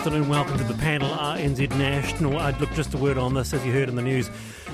afternoon. Welcome to the panel, RNZ National. I'd look just a word on this, as you heard in the news.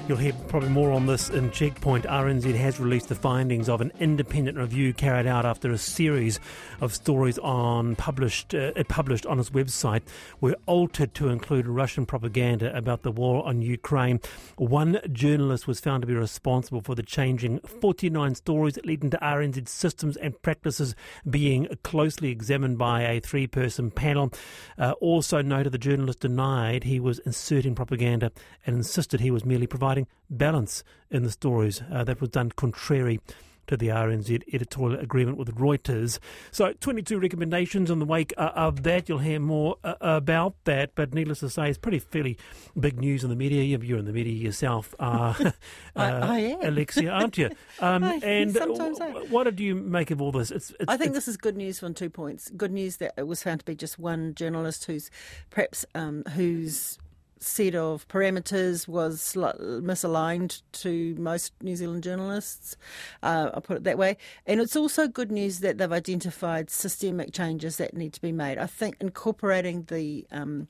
You'll hear probably more on this in Checkpoint. RNZ has released the findings of an independent review carried out after a series of stories on published uh, published on its website were altered to include Russian propaganda about the war on Ukraine. One journalist was found to be responsible for the changing 49 stories leading to RNZ systems and practices being closely examined by a three-person panel. Uh, also noted the journalist denied he was inserting propaganda and insisted he was merely providing providing balance in the stories. Uh, that was done contrary to the RNZ editorial agreement with Reuters. So, 22 recommendations in the wake uh, of that. You'll hear more uh, about that, but needless to say, it's pretty fairly big news in the media. You're in the media yourself, uh, I, I, am. Alexia, aren't you? Um, and sometimes I. what did you make of all this? It's, it's, I think this is good news on two points. Good news that it was found to be just one journalist who's perhaps um, who's set of parameters was misaligned to most New Zealand journalists. Uh, I'll put it that way. And it's also good news that they've identified systemic changes that need to be made. I think incorporating the um,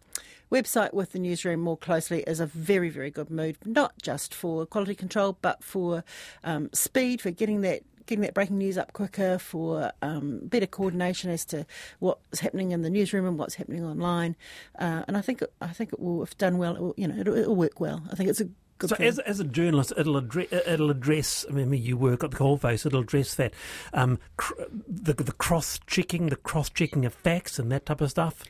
website with the newsroom more closely is a very, very good move, not just for quality control, but for um, speed, for getting that getting that breaking news up quicker, for um, better coordination as to what's happening in the newsroom and what's happening online. Uh, and I think I think it will, if done well, it will, you know, it'll, it'll work well. I think it's a Good so, as, as a journalist, it'll address, it'll address. I mean, you work at the coalface. It'll address that, um, cr- the the cross checking, the cross checking of facts, and that type of stuff.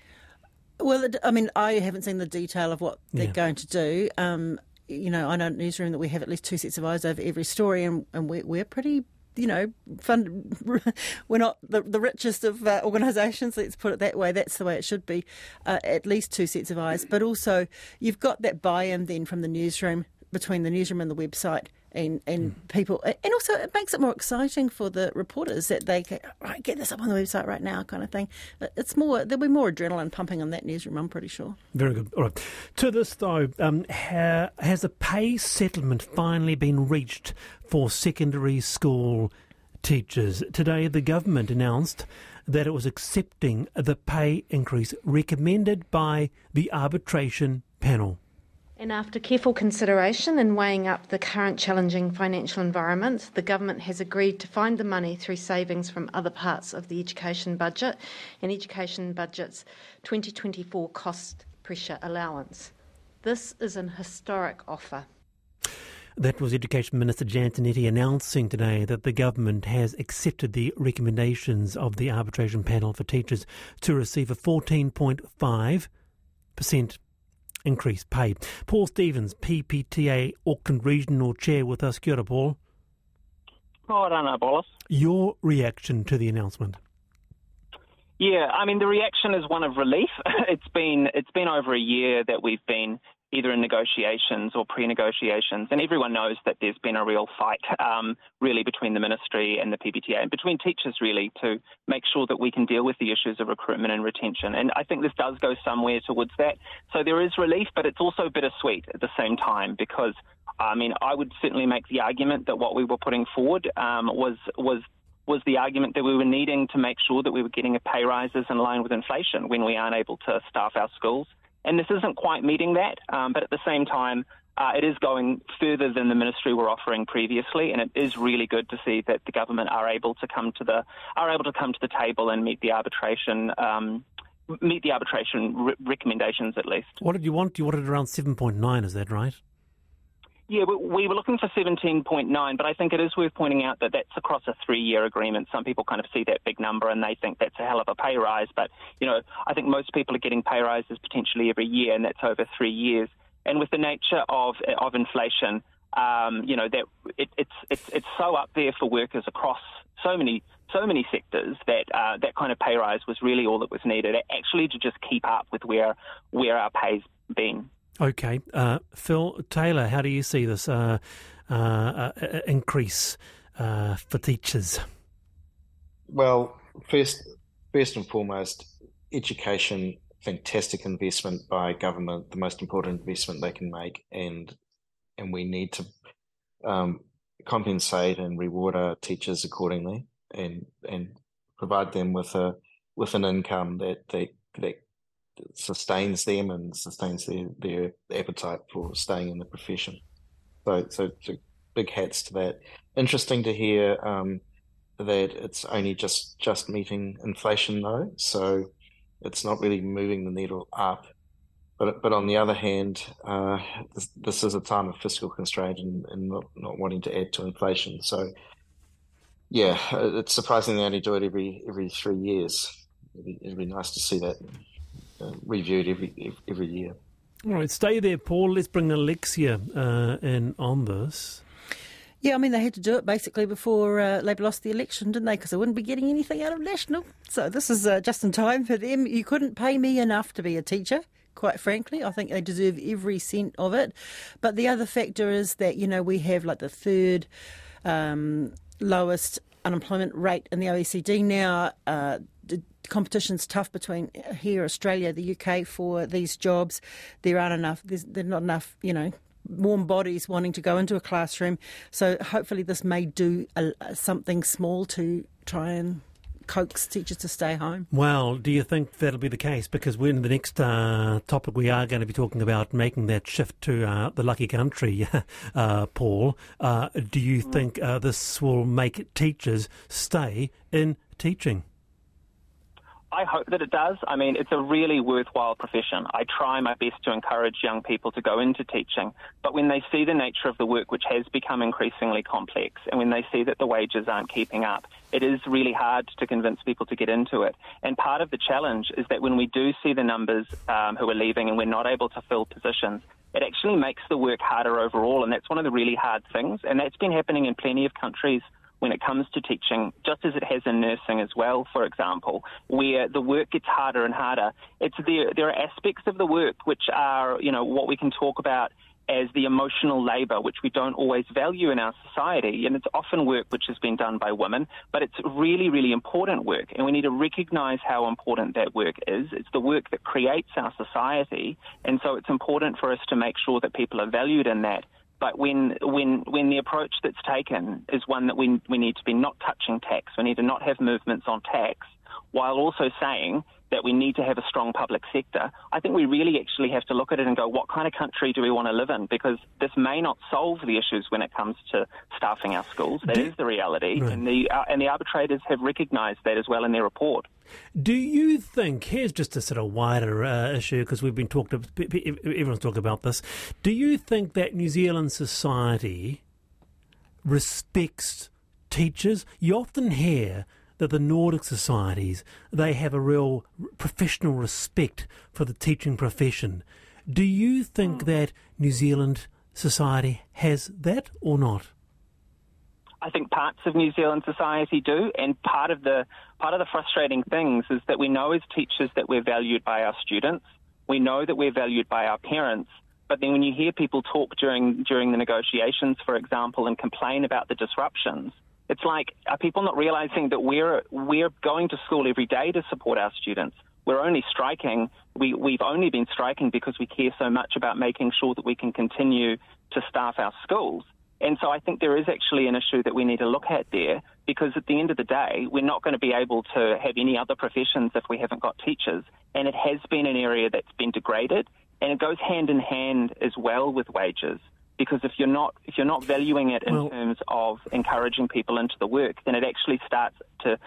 Well, I mean, I haven't seen the detail of what they're yeah. going to do. Um, you know, I know in newsroom that we have at least two sets of eyes over every story, and, and we're, we're pretty you know, fund, we're not the, the richest of uh, organisations, let's put it that way. That's the way it should be. Uh, at least two sets of eyes. But also, you've got that buy in then from the newsroom, between the newsroom and the website. And, and mm. people, and also it makes it more exciting for the reporters that they can, right, get this up on the website right now, kind of thing. It's more, there'll be more adrenaline pumping on that newsroom, I'm pretty sure. Very good. All right. To this, though, um, ha, has a pay settlement finally been reached for secondary school teachers. Today, the government announced that it was accepting the pay increase recommended by the arbitration panel. And after careful consideration and weighing up the current challenging financial environment, the government has agreed to find the money through savings from other parts of the education budget and education budget's 2024 cost pressure allowance. This is an historic offer. That was Education Minister Jan Tinetti announcing today that the government has accepted the recommendations of the arbitration panel for teachers to receive a 14.5% increased pay. Paul Stevens, PPTA Auckland Regional Chair with us. Kia ora, Paul. Oh, I don't know, Bolas. Your reaction to the announcement? Yeah, I mean the reaction is one of relief. it's been it's been over a year that we've been either in negotiations or pre-negotiations. And everyone knows that there's been a real fight, um, really, between the ministry and the PPTA, and between teachers, really, to make sure that we can deal with the issues of recruitment and retention. And I think this does go somewhere towards that. So there is relief, but it's also bittersweet at the same time because. I mean, I would certainly make the argument that what we were putting forward um, was was was the argument that we were needing to make sure that we were getting pay rises in line with inflation when we aren't able to staff our schools. And this isn't quite meeting that, um, but at the same time, uh, it is going further than the ministry were offering previously, and it is really good to see that the government are able to come to the are able to come to the table and meet the arbitration um, meet the arbitration re- recommendations at least. What did you want? You wanted around seven point nine, is that right? Yeah, we were looking for 17.9, but I think it is worth pointing out that that's across a three-year agreement. Some people kind of see that big number and they think that's a hell of a pay rise, but you know, I think most people are getting pay rises potentially every year, and that's over three years. And with the nature of of inflation, um, you know, that it, it's it's it's so up there for workers across so many so many sectors that uh, that kind of pay rise was really all that was needed, actually to just keep up with where where our pay's been. Okay. Uh, Phil Taylor, how do you see this uh, uh, uh increase uh, for teachers? Well, first, first and foremost, education, fantastic investment by government, the most important investment they can make, and and we need to um, compensate and reward our teachers accordingly, and and provide them with a with an income that they that sustains them and sustains their, their appetite for staying in the profession. So, so, so big hats to that. Interesting to hear um, that it's only just just meeting inflation though, so it's not really moving the needle up. But but on the other hand, uh, this, this, is a time of fiscal constraint and, and not, not wanting to add to inflation. So yeah, it's surprising they only do it every every three years. It'd be, it'd be nice to see that uh, reviewed every every year. All right, stay there, Paul. Let's bring Alexia uh, in on this. Yeah, I mean, they had to do it basically before uh, Labour lost the election, didn't they? Because they wouldn't be getting anything out of National. So this is uh, just in time for them. You couldn't pay me enough to be a teacher. Quite frankly, I think they deserve every cent of it. But the other factor is that, you know, we have like the third um, lowest unemployment rate in the OECD now. Uh, the competition's tough between here, Australia, the UK for these jobs. There aren't enough. There's, there's not enough, you know, warm bodies wanting to go into a classroom. So hopefully, this may do a, something small to try and coax teachers to stay home. Well, do you think that'll be the case? Because in the next uh, topic we are going to be talking about making that shift to uh, the lucky country, uh, Paul, uh, do you mm. think uh, this will make teachers stay in teaching? I hope that it does. I mean, it's a really worthwhile profession. I try my best to encourage young people to go into teaching, but when they see the nature of the work, which has become increasingly complex, and when they see that the wages aren't keeping up, it is really hard to convince people to get into it. And part of the challenge is that when we do see the numbers um, who are leaving and we're not able to fill positions, it actually makes the work harder overall, and that's one of the really hard things. And that's been happening in plenty of countries when it comes to teaching, just as it has in nursing as well, for example, where the work gets harder and harder. It's there, there are aspects of the work which are, you know, what we can talk about as the emotional labour, which we don't always value in our society. And it's often work which has been done by women, but it's really, really important work. And we need to recognise how important that work is. It's the work that creates our society. And so it's important for us to make sure that people are valued in that. But when when when the approach that's taken is one that we we need to be not touching tax, we need to not have movements on tax, while also saying that we need to have a strong public sector, I think we really actually have to look at it and go, what kind of country do we want to live in? Because this may not solve the issues when it comes to staffing our schools. That do, is the reality, right. and the uh, and the arbitrators have recognised that as well in their report. Do you think? Here's just a sort of wider uh, issue because we've been talked. Everyone's talked about this. Do you think that New Zealand society respects teachers? You often hear that the Nordic societies they have a real professional respect for the teaching profession. Do you think mm. that New Zealand society has that or not? I think parts of New Zealand society do, and part of the part of the frustrating things is that we know as teachers that we're valued by our students. We know that we're valued by our parents, but then when you hear people talk during during the negotiations, for example, and complain about the disruptions, it's like, are people not realizing that we're, we're going to school every day to support our students? We're only striking, we, we've only been striking because we care so much about making sure that we can continue to staff our schools. And so I think there is actually an issue that we need to look at there because at the end of the day, we're not going to be able to have any other professions if we haven't got teachers. And it has been an area that's been degraded and it goes hand in hand as well with wages because if you're not if you're not valuing it in well, terms of encouraging people into the work, then it actually starts to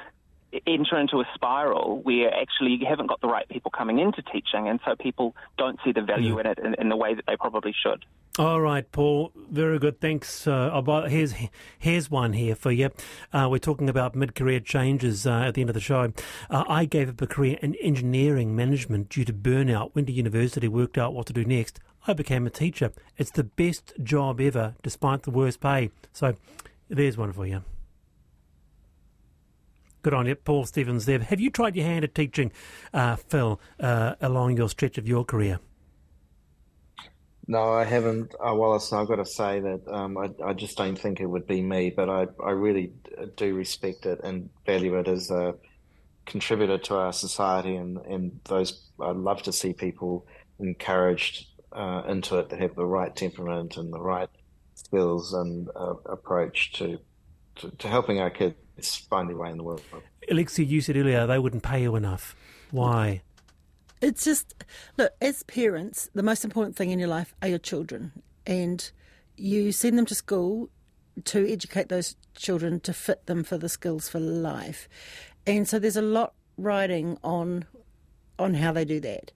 enter into a spiral where actually you haven't got the right people coming into teaching, and so people don't see the value yeah. in it in, in, the way that they probably should. All right, Paul. Very good. Thanks. Uh, here's here's one here for you. Uh, we're talking about mid-career changes uh, at the end of the show. Uh, I gave up a career in engineering management due to burnout. Went to university, worked out what to do next. I became a teacher. It's the best job ever, despite the worst pay. So, there's one for you. Good on you, Paul Stevens there. Have you tried your hand at teaching, uh, Phil, uh, along your stretch of your career? No, I haven't, uh, Wallace. I've got to say that um, I, I, just don't think it would be me, but I, I really do respect it and value it as a contributor to our society. And, and those, I'd love to see people encouraged uh, into it that have the right temperament and the right skills and uh, approach to, to, to helping our kids find their way in the world. Alexia, you said earlier they wouldn't pay you enough. Why? It's just, look, as parents, the most important thing in your life are your children. And you send them to school to educate those children to fit them for the skills for life. And so there's a lot riding on on how they do that.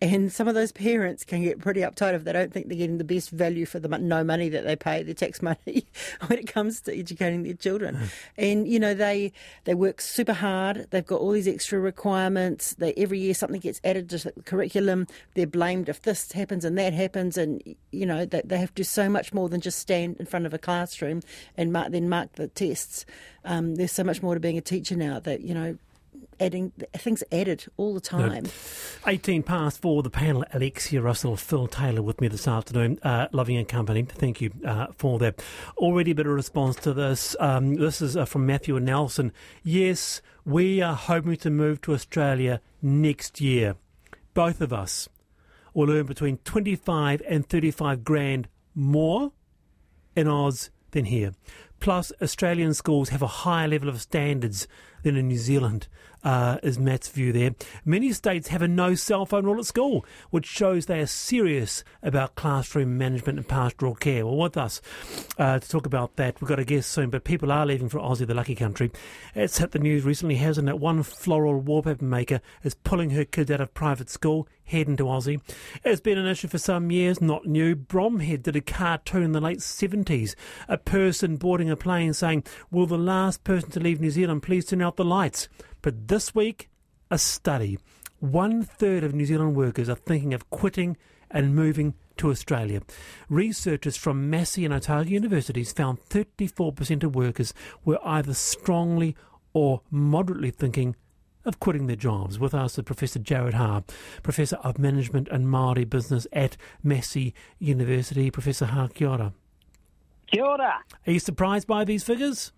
And some of those parents can get pretty uptight if they don't think they're getting the best value for the no money that they pay, the tax money, when it comes to educating their children. Mm. And you know they they work super hard. They've got all these extra requirements. They every year something gets added to the curriculum. They're blamed if this happens and that happens, and you know they, they have to do so much more than just stand in front of a classroom and mark, then mark the tests. Um, there's so much more to being a teacher now that you know adding things added all the time. 18 past four, the panel, Alexia Russell, Phil Taylor with me this afternoon. Uh, loving and company. Thank you uh, for that. Already a bit of response to this. Um, this is uh, from Matthew and Nelson. Yes, we are hoping to move to Australia next year. Both of us will earn between 25 and 35 grand more in Oz than here. Plus, Australian schools have a higher level of standards than in New Zealand uh, is Matt's view there. Many states have a no cell phone rule at school, which shows they are serious about classroom management and pastoral care. Well, with us uh, to talk about that, we've got a guest soon, but people are leaving for Aussie, the lucky country. It's hit the news recently, hasn't it? One floral wallpaper maker is pulling her kids out of private school, heading to Aussie. It's been an issue for some years, not new. Bromhead did a cartoon in the late 70s. A person boarding a plane saying, Will the last person to leave New Zealand please turn out the lights? But this week, a study. One third of New Zealand workers are thinking of quitting and moving to Australia. Researchers from Massey and Otago universities found 34% of workers were either strongly or moderately thinking of quitting their jobs. With us is Professor Jarrod Haar, Professor of Management and Māori Business at Massey University. Professor Haar, kia ora. Kia ora. Are you surprised by these figures?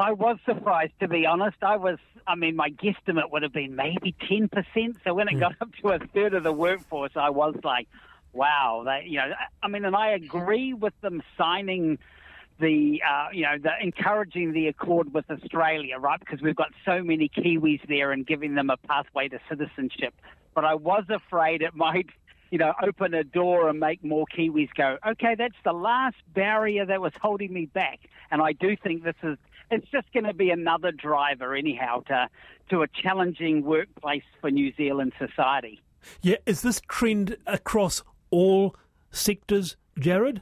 I was surprised, to be honest. I was, I mean, my guesstimate would have been maybe 10%. So when it hmm. got up to a third of the workforce, I was like, wow. They, you know, I mean, and I agree with them signing the, uh, you know, the encouraging the accord with Australia, right? Because we've got so many Kiwis there and giving them a pathway to citizenship. But I was afraid it might you know, open a door and make more Kiwis go, okay, that's the last barrier that was holding me back. And I do think this is it's just going to be another driver, anyhow, to to a challenging workplace for New Zealand society. Yeah, is this trend across all sectors, Jarrod?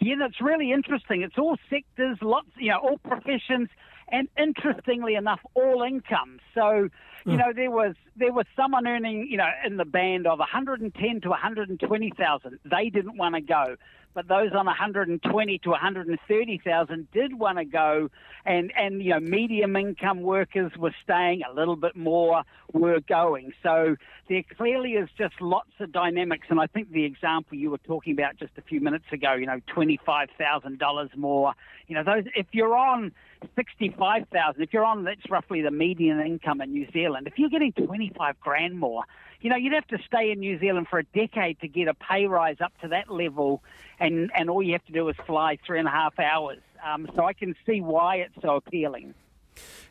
Yeah, that's really interesting. It's all sectors, lots, you know, all professions, and interestingly enough, all incomes. So, you mm. know, there was there was someone earning, you know, in the band of 110 to 120,000. They didn't want to go but those on 120 to 130,000 did want to go, and and you know medium income workers were staying, a little bit more were going. So there clearly is just lots of dynamics, and I think the example you were talking about just a few minutes ago, you know, twenty-five thousand dollars more. You know, those if you're on sixty-five thousand, if you're on that's roughly the median income in New Zealand, if you're getting twenty-five grand more you know, you'd have to stay in New Zealand for a decade to get a pay rise up to that level, and, and all you have to do is fly three and a half hours. Um, so I can see why it's so appealing.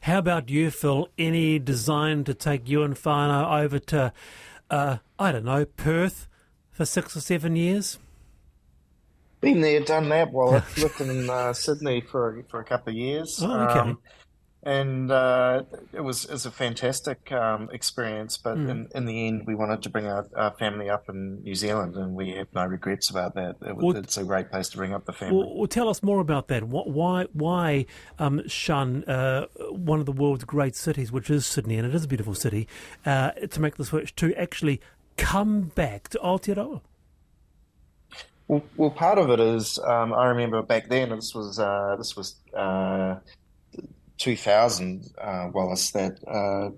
How about you, Phil? Any design to take you and Fana over to, uh, I don't know, Perth for six or seven years? Been there, done that. Well, I've lived in uh, Sydney for for a couple of years. Oh, okay. Um, and uh, it was it was a fantastic um, experience. But mm. in, in the end, we wanted to bring our, our, family up in New Zealand, and we have no regrets about that. It, well, it's a great place to bring up the family. Well, well tell us more about that. Why why um, shun uh, one of the world's great cities, which is Sydney, and it is a beautiful city, uh, to make the switch to actually come back to Aotearoa? Well, well, part of it is um, I remember back then. This was uh, this was uh, 2000, uh, Wallace, that uh,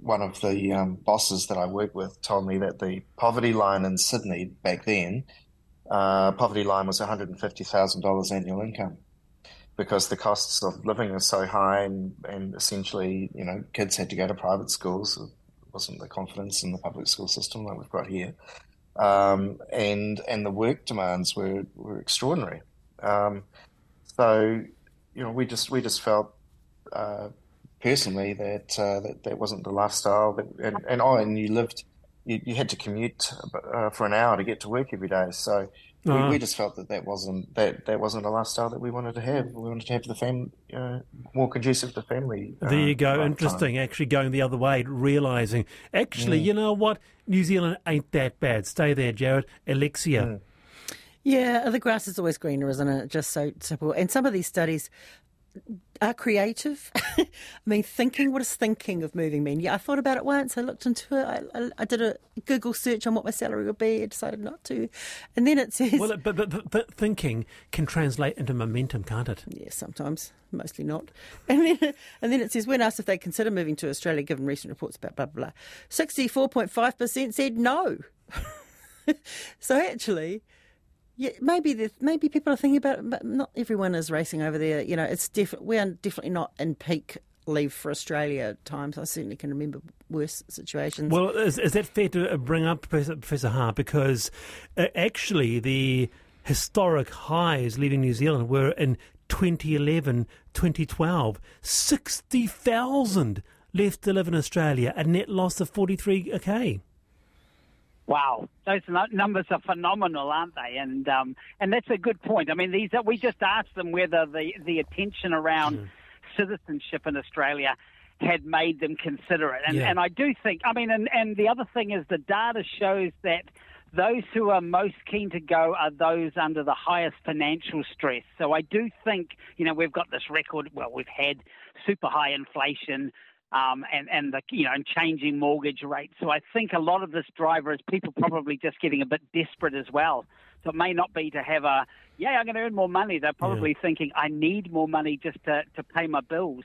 one of the um, bosses that I worked with told me that the poverty line in Sydney back then, uh, poverty line was $150,000 annual income because the costs of living are so high and, and essentially, you know, kids had to go to private schools. It wasn't the confidence in the public school system that we've got here. Um, and and the work demands were, were extraordinary. Um, so, you know, we just we just felt uh, personally that uh, that that wasn't the lifestyle that, and and oh, and you lived, you, you had to commute uh, for an hour to get to work every day, so. We, Ah. we just felt that that wasn't that, that wasn't a lifestyle that we wanted to have. We wanted to have the fam, uh, more conducive to family. There you uh, go. lifetime. Interesting. Actually, going the other way, realizing actually, Mm. you know what, New Zealand ain't that bad. Stay there, Jarrod. Alexia. Mm. Yeah, the grass is always greener, isn't it? Just so simple. And some of these studies are creative. I mean, thinking, what is thinking of moving mean? Yeah, I thought about it once. I looked into it. I, I, I did a Google search on what my salary would be. I decided not to. And then it says, Well, but, but, but, but thinking can translate into momentum, can't it? yeah, sometimes, mostly not. And then, and then it says, when asked if they consider moving to Australia, given recent reports about blah, blah, blah, 64.5% said no. so actually, yeah, maybe maybe people are thinking about it, but not everyone is racing over there. You know, it's def- we are definitely not in peak leave for Australia times. I certainly can remember worse situations. Well, is, is that fair to uh, bring up, Professor, Professor Hart? Because uh, actually, the historic highs leaving New Zealand were in 2011, 2012. 60,000 left to live in Australia, a net loss of 43k. Wow, those numbers are phenomenal, aren't they? And um, and that's a good point. I mean, these are, we just asked them whether the the attention around citizenship in Australia had made them consider it, and Yeah. and I do think. I mean, and and the other thing is the data shows that. Those who are most keen to go are those under the highest financial stress. So I do think, you know, we've got this record. Well, we've had super high inflation, um, and and the you know and changing mortgage rates. So I think a lot of this driver is people probably just getting a bit desperate as well. So it may not be to have a yeah I'm going to earn more money. They're probably thinking I need more money just to to pay my bills.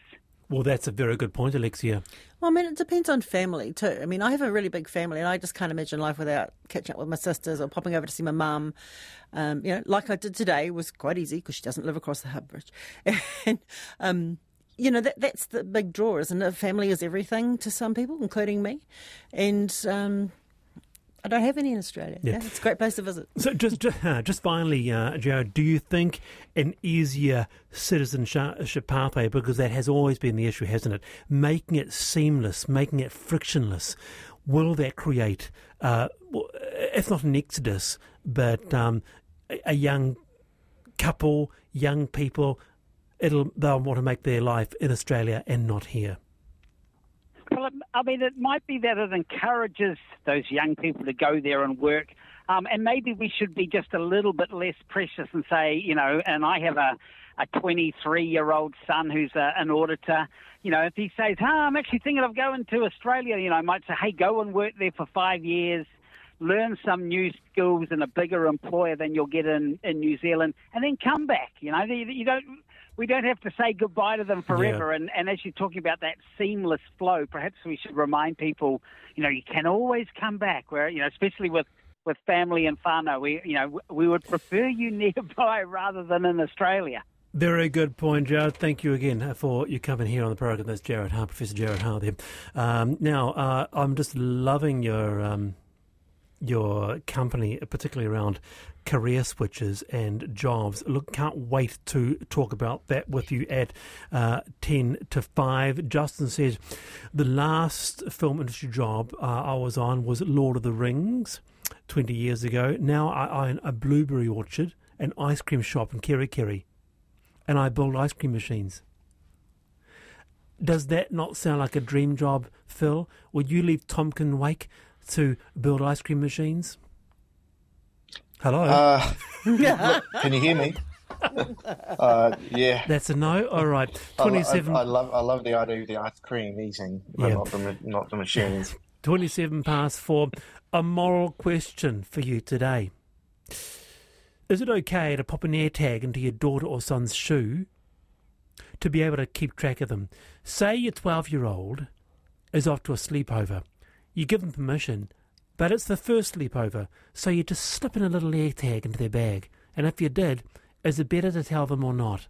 Well, that's a very good point, Alexia. Well, I mean, it depends on family too. I mean, I have a really big family, and I just can't imagine life without catching up with my sisters or popping over to see my mum. Um, you know, like I did today was quite easy because she doesn't live across the Harbour Bridge, and um, you know that that's the big draw, isn't it? Family is everything to some people, including me, and um, I don't have any in Australia. Yeah. Yeah. it's a great place to visit. So, just just, uh, just finally, uh, Jarrod, do you think an easier citizenship pathway, because that has always been the issue, hasn't it? Making it seamless, making it frictionless, will that create, uh, if not an exodus, but um, a, a young couple, young people, it'll they'll want to make their life in Australia and not here. Well, I mean, it might be that it encourages those young people to go there and work. Um, and maybe we should be just a little bit less precious and say, you know, and I have a, a 23 year old son who's a, an auditor. You know, if he says, huh, I'm actually thinking of going to Australia, you know, I might say, hey, go and work there for five years, learn some new skills in a bigger employer than you'll get in, in New Zealand, and then come back. You know, you, you don't. We don't have to say goodbye to them forever. And, and as you're talking about that seamless flow, perhaps we should remind people, you know, you can always come back. Where you know, especially with with family and whānau, we you know we would prefer you nearby rather than in Australia. Very good point, Jarrod. Thank you again for you coming here on the program. That's Jarrod Hart, Professor Jarrod Hart there. Um, now, uh, I'm just loving your um, your company, particularly around career switches and jobs. Look, can't wait to talk about that with you at uh, 10 to 5. Justin says the last film industry job uh, I was on was Lord of the Rings 20 years ago. Now I own a blueberry orchard, an ice cream shop in Kerikeri and I build ice cream machines. Does that not sound like a dream job, Phil? Would you leave Tompkins Wake to build ice cream machines? Hello? Uh, look, can you hear me? uh, yeah. That's a no? All right. 27, I, I love I love the idea of the ice cream eating, but Yeah. not the not the machines. 27 past four. A moral question for you today. Is it okay to pop an AirTag into your daughter or son's shoe to be able to keep track of them? Say your 12 year old is off to a sleepover. You give them permission, but it's the first sleepover, so you just slip in a little AirTag into their bag. And if you did, is it better to tell them or not?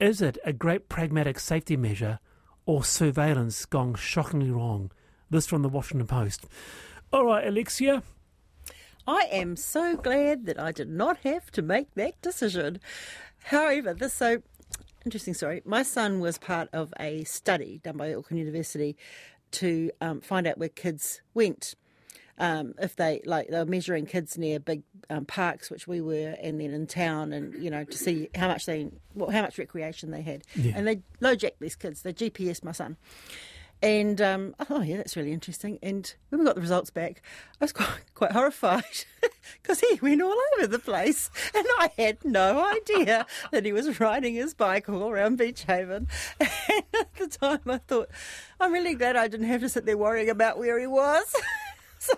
Is it a great pragmatic safety measure or surveillance gone shockingly wrong? This from the Washington Post. All right, Alexia. I am so glad that I did not have to make that decision. However, this so interesting story. My son was part of a study done by Auckland University to um, find out where kids went. Um, if they like they were measuring kids near big um, parks, which we were, and then in town, and you know to see how much they, well, how much recreation they had, Yeah. and they low jack these kids. They GPS my son, and um, oh yeah, that's really interesting. And when we got the results back, I was quite, quite horrified because he went all over the place, and I had no idea that he was riding his bike all around Beach Haven. And at the time, I thought, I'm really glad I didn't have to sit there worrying about where he was. so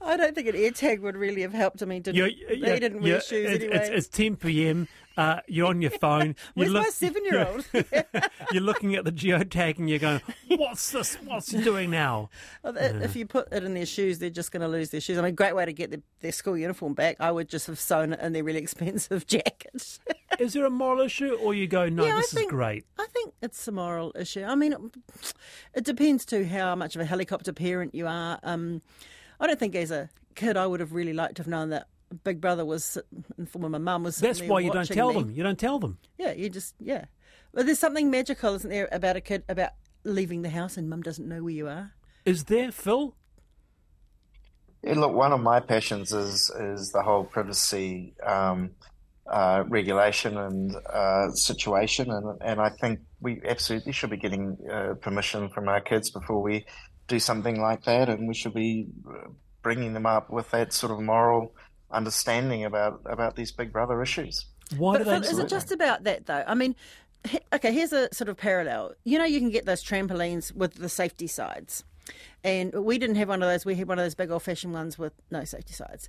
I don't think an AirTag would really have helped I mean, didn't. You're- you're- didn't wear shoes it's, anyway. It's, it's 10 p.m. Uh, you're on your phone. Where's you my seven-year-old? you're looking at the geotag and you're going, "What's this? What's he doing now?" Well, i- If you put it in their shoes, they're just going to lose their shoes. I mean, great way to get their, their school uniform back. I would just have sewn it in their really expensive jacket. Is there a moral issue, or you go, "No, Yeah, I this is great"? I think it's a moral issue. I mean, it, it depends too how much of a helicopter parent you are. Um, I don't think as a kid I would have really liked to have known that Big Brother was, sit- in form of my mum was. That's why you don't tell me. them. You don't tell them. Yeah, you just yeah. But there's something magical, isn't there, about a kid about leaving the house and mum doesn't know where you are. Is there, Phil? Yeah, look, one of my passions is is the whole privacy um, uh, regulation and uh, situation, and and I think we absolutely should be getting uh, permission from our kids before we do something like that, and we should be uh, bringing them up with that sort of moral understanding about about these Big Brother issues. Why do But they? Is it just about that though? I mean, he- okay, here's a sort of parallel. You know, you can get those trampolines with the safety sides, and we didn't have one of those. We had one of those big old-fashioned ones with no safety sides.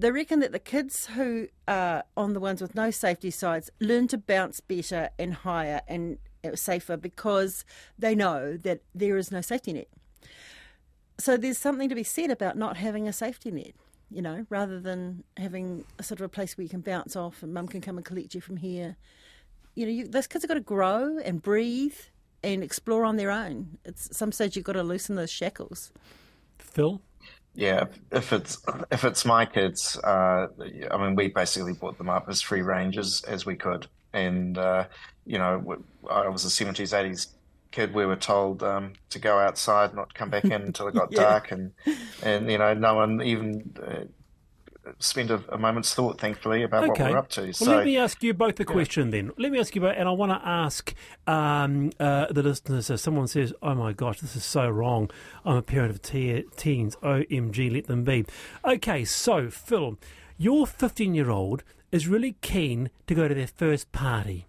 They reckon that the kids who are on the ones with no safety sides learn to bounce better and higher and uh, safer because they know that there is no safety net. So there's something to be said about not having a safety net, you know, rather than having a sort of a place where you can bounce off and mum can come and collect you from here. You know, you, those kids have got to grow and breathe and explore on their own. It's some stage you've got to loosen those shackles. Phil? Yeah, if it's if it's my kids, uh, I mean, we basically brought them up as free rangers as we could, and uh, you know, I was a seventies, eighties kid. We were told um, to go outside, not come back in until it got Yeah. dark, and and you know, no one even uh, spent a, a moment's thought, thankfully, about what we're up to. Well, So let me ask you both a question then. Let me ask you both, and I want to ask um, uh, the listeners. If someone says, "Oh my gosh, this is so wrong," I'm a parent of te- teens. OMG, let them be. Okay, so Phil, your 15 year old is really keen to go to their first party,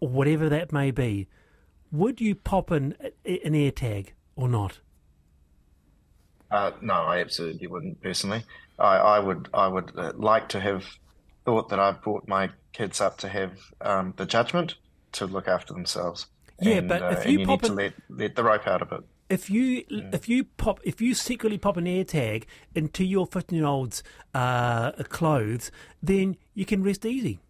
or whatever that may be. Would you pop in an AirTag or not? Uh, no, I absolutely wouldn't personally. I, I would I would uh, like to have thought that I've brought my kids up to have um, the judgment to look after themselves. Yeah, and, but uh, if and you you pop need to let, let the rope out of it. if you if you pop if you secretly pop an AirTag into your 15 year old's uh, clothes, then you can rest easy.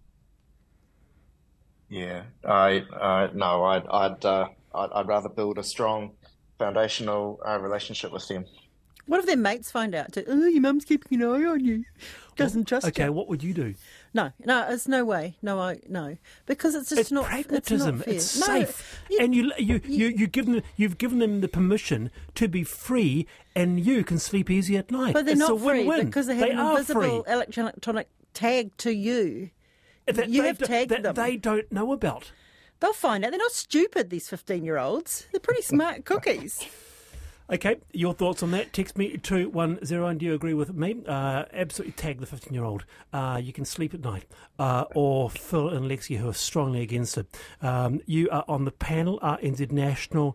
Yeah, I uh, no, I'd I'd, uh, I'd I'd rather build a strong foundational uh, relationship with them. What if their mates find out? To, oh, your mum's keeping an eye on you. Doesn't trust Okay, you. what would you do? No, no, it's no way. No, I no, because it's just It's not. pragmatism. It's, not fair. It's No, safe, you- and you you you you give them you've given them the permission to be free, and you can sleep easy at night. But they're it's not free win-win. because they have an are invisible free. electronic tag to you. That you have tagged that them. they don't know about. They'll find out. They're not stupid. These fifteen-year-olds. They're pretty smart cookies. Okay, your thoughts on that? Text me two one zero. And do you agree with me? Uh, absolutely tag the fifteen-year-old. Uh, you can sleep at night. Uh, or Phil and Lexi, who are strongly against it. Um, you are on the panel. RNZ National